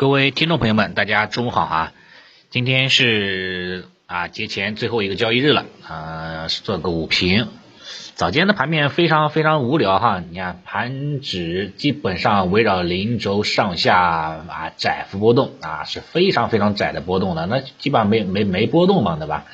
各位听众朋友们，大家中午好啊！今天是啊节前最后一个交易日了啊，做个午评。早间的盘面非常非常无聊哈，你看盘指基本上围绕零轴上下啊窄幅波动啊，是非常非常窄的波动的，那基本上没没没波动嘛，对吧？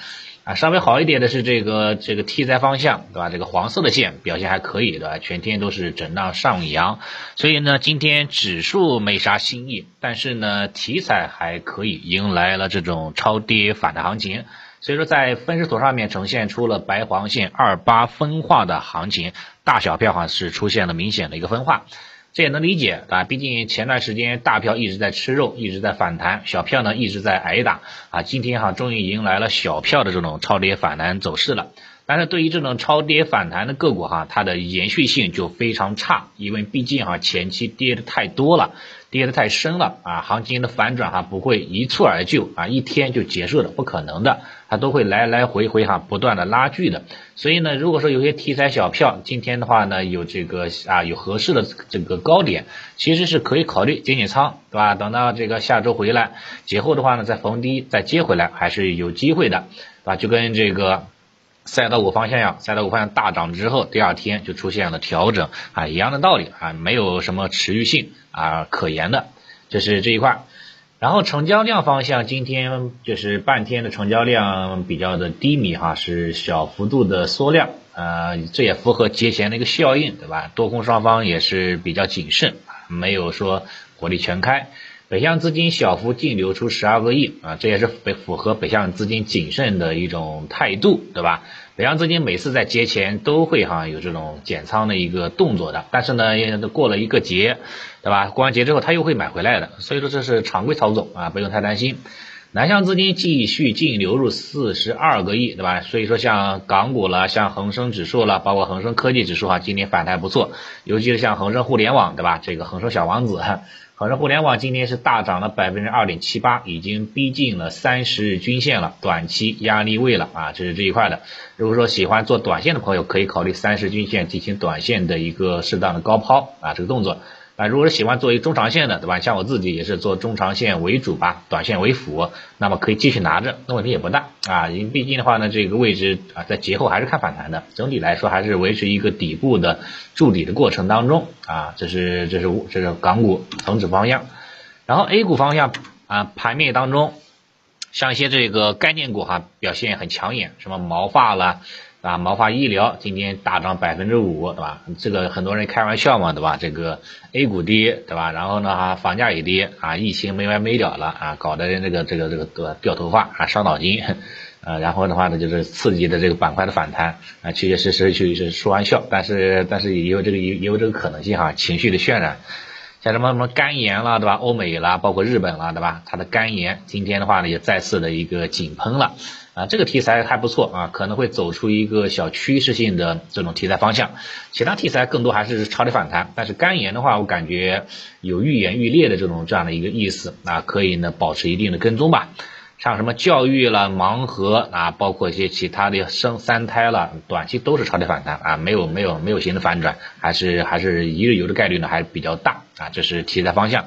啊，稍微好一点的是这个这个题材方向，对吧？这个黄色的线表现还可以，对吧？全天都是震荡上扬，所以呢，今天指数没啥新意，但是呢，题材还可以，迎来了这种超跌反的行情。所以说，在分时图上面呈现出了白黄线二八分化的行情，大小票哈是出现了明显的一个分化。这也能理解啊，毕竟前段时间大票一直在吃肉，一直在反弹，小票呢一直在挨打啊。今天哈终于迎来了小票的这种超跌反弹走势了。但是对于这种超跌反弹的个股哈，它的延续性就非常差，因为毕竟哈前期跌的太多了，跌的太深了啊，行情的反转哈不会一蹴而就啊，一天就结束了，不可能的，它都会来来回回哈不断的拉锯的。所以呢，如果说有些题材小票今天的话呢有这个啊有合适的这个高点，其实是可以考虑减减仓，对吧？等到这个下周回来节后的话呢再逢低再接回来还是有机会的，对吧？就跟这个。赛道股方向呀，赛道股方向大涨之后，第二天就出现了调整啊，一样的道理啊，没有什么持续性啊可言的，就是这一块。然后成交量方向，今天就是半天的成交量比较的低迷哈，是小幅度的缩量啊，这也符合节前的一个效应，对吧？多空双方也是比较谨慎，没有说火力全开。北向资金小幅净流出十二个亿啊，这也是北符合北向资金谨慎的一种态度，对吧？北向资金每次在节前都会哈有这种减仓的一个动作的，但是呢，过了一个节，对吧？过完节之后他又会买回来的，所以说这是常规操作啊，不用太担心。南向资金继续净流入四十二个亿，对吧？所以说像港股了，像恒生指数了，包括恒生科技指数啊，今天反弹不错，尤其是像恒生互联网，对吧？这个恒生小王子。恒生互联网今天是大涨了百分之二点七八，已经逼近了三十日均线了，短期压力位了啊，这是这一块的。如果说喜欢做短线的朋友，可以考虑三十均线进行短线的一个适当的高抛啊，这个动作。啊，如果是喜欢做一个中长线的，对吧？像我自己也是做中长线为主吧，短线为辅，那么可以继续拿着，那问题也不大啊。因为毕竟的话呢，这个位置啊，在节后还是看反弹的，整体来说还是维持一个底部的筑底的过程当中啊。这是这是这是港股恒指方向，然后 A 股方向啊，盘面当中像一些这个概念股哈，表现很抢眼，什么毛发了。啊，毛发医疗今天大涨百分之五，对吧？这个很多人开玩笑嘛，对吧？这个 A 股跌，对吧？然后呢，哈，房价也跌，啊，疫情没完没了了，啊，搞得人这个这个这个掉头发，啊，伤脑筋，呃，然后的话呢，就是刺激的这个板块的反弹，啊，确确实实就是说玩笑，但是但是也有这个也有这个可能性哈，情绪的渲染，像什么什么肝炎啦，对吧？欧美啦，包括日本啦，对吧？它的肝炎今天的话呢，也再次的一个井喷了。啊，这个题材还不错啊，可能会走出一个小趋势性的这种题材方向。其他题材更多还是超跌反弹，但是肝炎的话，我感觉有愈演愈烈的这种这样的一个意思啊，可以呢保持一定的跟踪吧。像什么教育了、盲盒啊，包括一些其他的生三胎了，短期都是超跌反弹啊，没有没有没有新的反转，还是还是一日游的概率呢还是比较大啊，这是题材方向。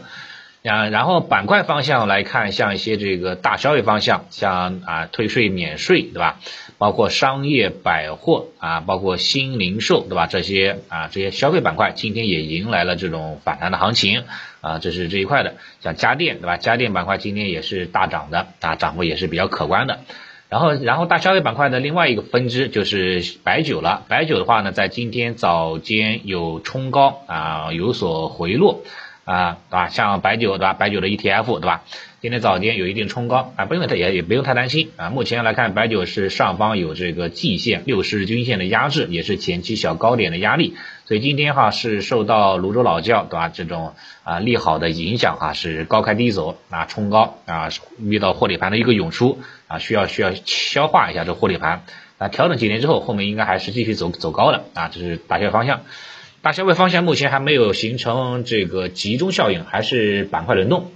啊，然后板块方向来看，像一些这个大消费方向，像啊退税免税，对吧？包括商业百货啊，包括新零售，对吧？这些啊这些消费板块今天也迎来了这种反弹的行情啊，这是这一块的。像家电，对吧？家电板块今天也是大涨的，啊涨幅也是比较可观的。然后然后大消费板块的另外一个分支就是白酒了，白酒的话呢，在今天早间有冲高啊，有所回落。啊，对吧？像白酒，对吧？白酒的 ETF，对吧？今天早间有一定冲高啊，不用太也也不用太担心啊。目前来看，白酒是上方有这个季线六十日均线的压制，也是前期小高点的压力，所以今天哈是受到泸州老窖，对吧？这种啊利好的影响哈，是高开低走啊，冲高啊，遇到获利盘的一个涌出啊，需要需要消化一下这获利盘啊，调整几天之后，后面应该还是继续走走高的啊，这是大消方向。大消费方向目前还没有形成这个集中效应，还是板块轮动，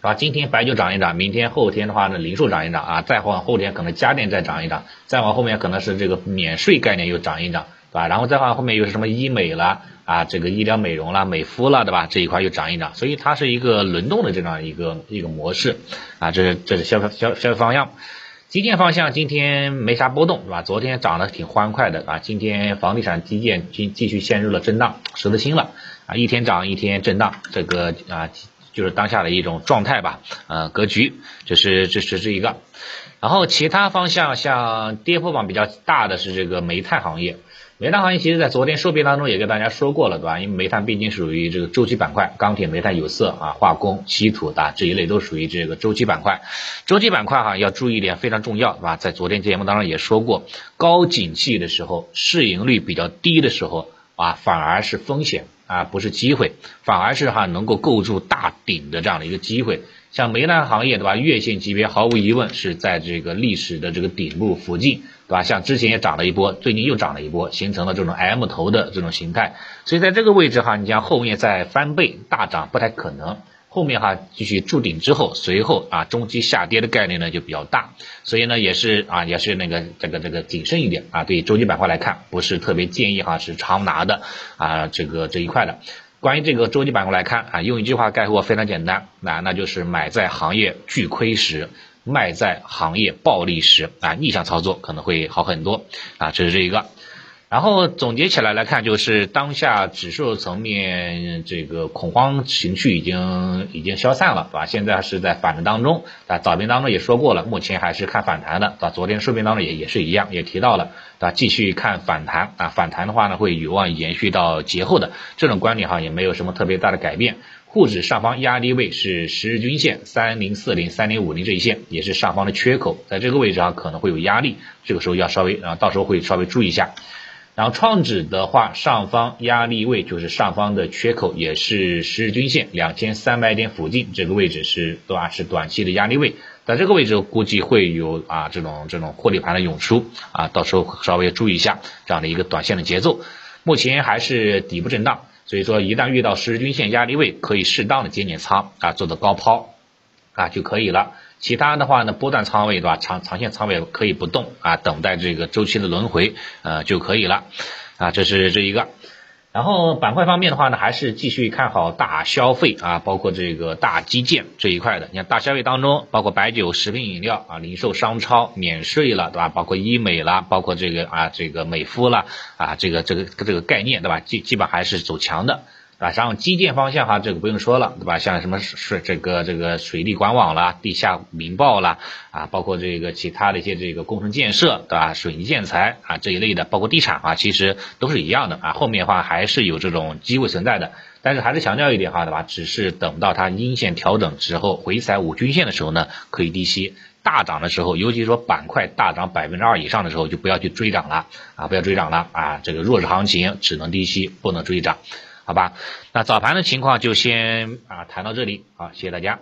是吧？今天白酒涨一涨，明天后天的话呢，零售涨一涨啊，再往后天可能家电再涨一涨，再往后面可能是这个免税概念又涨一涨对吧？然后再往后面又是什么医美了啊，这个医疗美容了、美肤了，对吧？这一块又涨一涨，所以它是一个轮动的这样一个一个模式啊，这是这是消费消消费方向。基建方向今天没啥波动，是吧？昨天涨得挺欢快的啊，今天房地产基建继继续陷入了震荡，十字星了啊，一天涨一天震荡，这个啊就是当下的一种状态吧，呃，格局，就是这是这一个。然后其他方向像跌幅榜比较大的是这个煤炭行业。煤炭行业其实，在昨天收评当中也跟大家说过了，对吧？因为煤炭毕竟属于这个周期板块，钢铁、煤炭、有色啊、化工、稀土的这一类都属于这个周期板块。周期板块哈要注意一点，非常重要，对吧？在昨天节目当中也说过，高景气的时候，市盈率比较低的时候啊，反而是风险啊，不是机会，反而是哈能够构筑大顶的这样的一个机会。像煤炭行业，对吧？月线级别毫无疑问是在这个历史的这个顶部附近。对吧？像之前也涨了一波，最近又涨了一波，形成了这种 M 头的这种形态。所以在这个位置哈，你像后面再翻倍大涨不太可能。后面哈继续筑顶之后，随后啊中期下跌的概率呢就比较大。所以呢也是啊也是那个这个这个谨慎一点啊。对周期板块来看，不是特别建议哈是长拿的啊这个这一块的。关于这个周期板块来看啊，用一句话概括非常简单，那那就是买在行业巨亏时。卖在行业暴利时啊，逆向操作可能会好很多啊，这是这一个。然后总结起来来看，就是当下指数层面这个恐慌情绪已经已经消散了，对吧？现在是在反弹当中啊。早评当中也说过了，目前还是看反弹的，对吧？昨天收评当中也也是一样，也提到了，对吧？继续看反弹啊，反弹的话呢，会有望延续到节后的这种观点哈，也没有什么特别大的改变。沪指上方压力位是十日均线三零四零、三零五零这一线，也是上方的缺口，在这个位置啊可能会有压力，这个时候要稍微啊，到时候会稍微注意一下。然后创指的话，上方压力位就是上方的缺口，也是十日均线两千三百点附近，这个位置是对吧？是短期的压力位，在这个位置估计会有啊这种这种获利盘的涌出啊，到时候稍微注意一下这样的一个短线的节奏。目前还是底部震荡。所以说，一旦遇到十日均线压力位，可以适当的减减仓啊，做的高抛啊就可以了。其他的话呢，波段仓位对吧？长长线仓位可以不动啊，等待这个周期的轮回呃就可以了啊。这是这一个。然后板块方面的话呢，还是继续看好大消费啊，包括这个大基建这一块的。你看大消费当中，包括白酒、食品饮料啊，零售商超免税了，对吧？包括医美了，包括这个啊这个美肤了啊，这个这个这个概念，对吧？基基本还是走强的。啊，然后基建方向哈，这个不用说了，对吧？像什么水这个这个水利管网啦、地下民报啦，啊，包括这个其他的一些这个工程建设，对吧？水泥建材啊这一类的，包括地产啊，其实都是一样的啊。后面的话还是有这种机会存在的，但是还是强调一点哈，对吧？只是等到它阴线调整之后回踩五均线的时候呢，可以低吸。大涨的时候，尤其说板块大涨百分之二以上的时候，就不要去追涨了啊，不要追涨了啊。这个弱势行情只能低吸，不能追涨。好吧，那早盘的情况就先啊谈到这里，好，谢谢大家。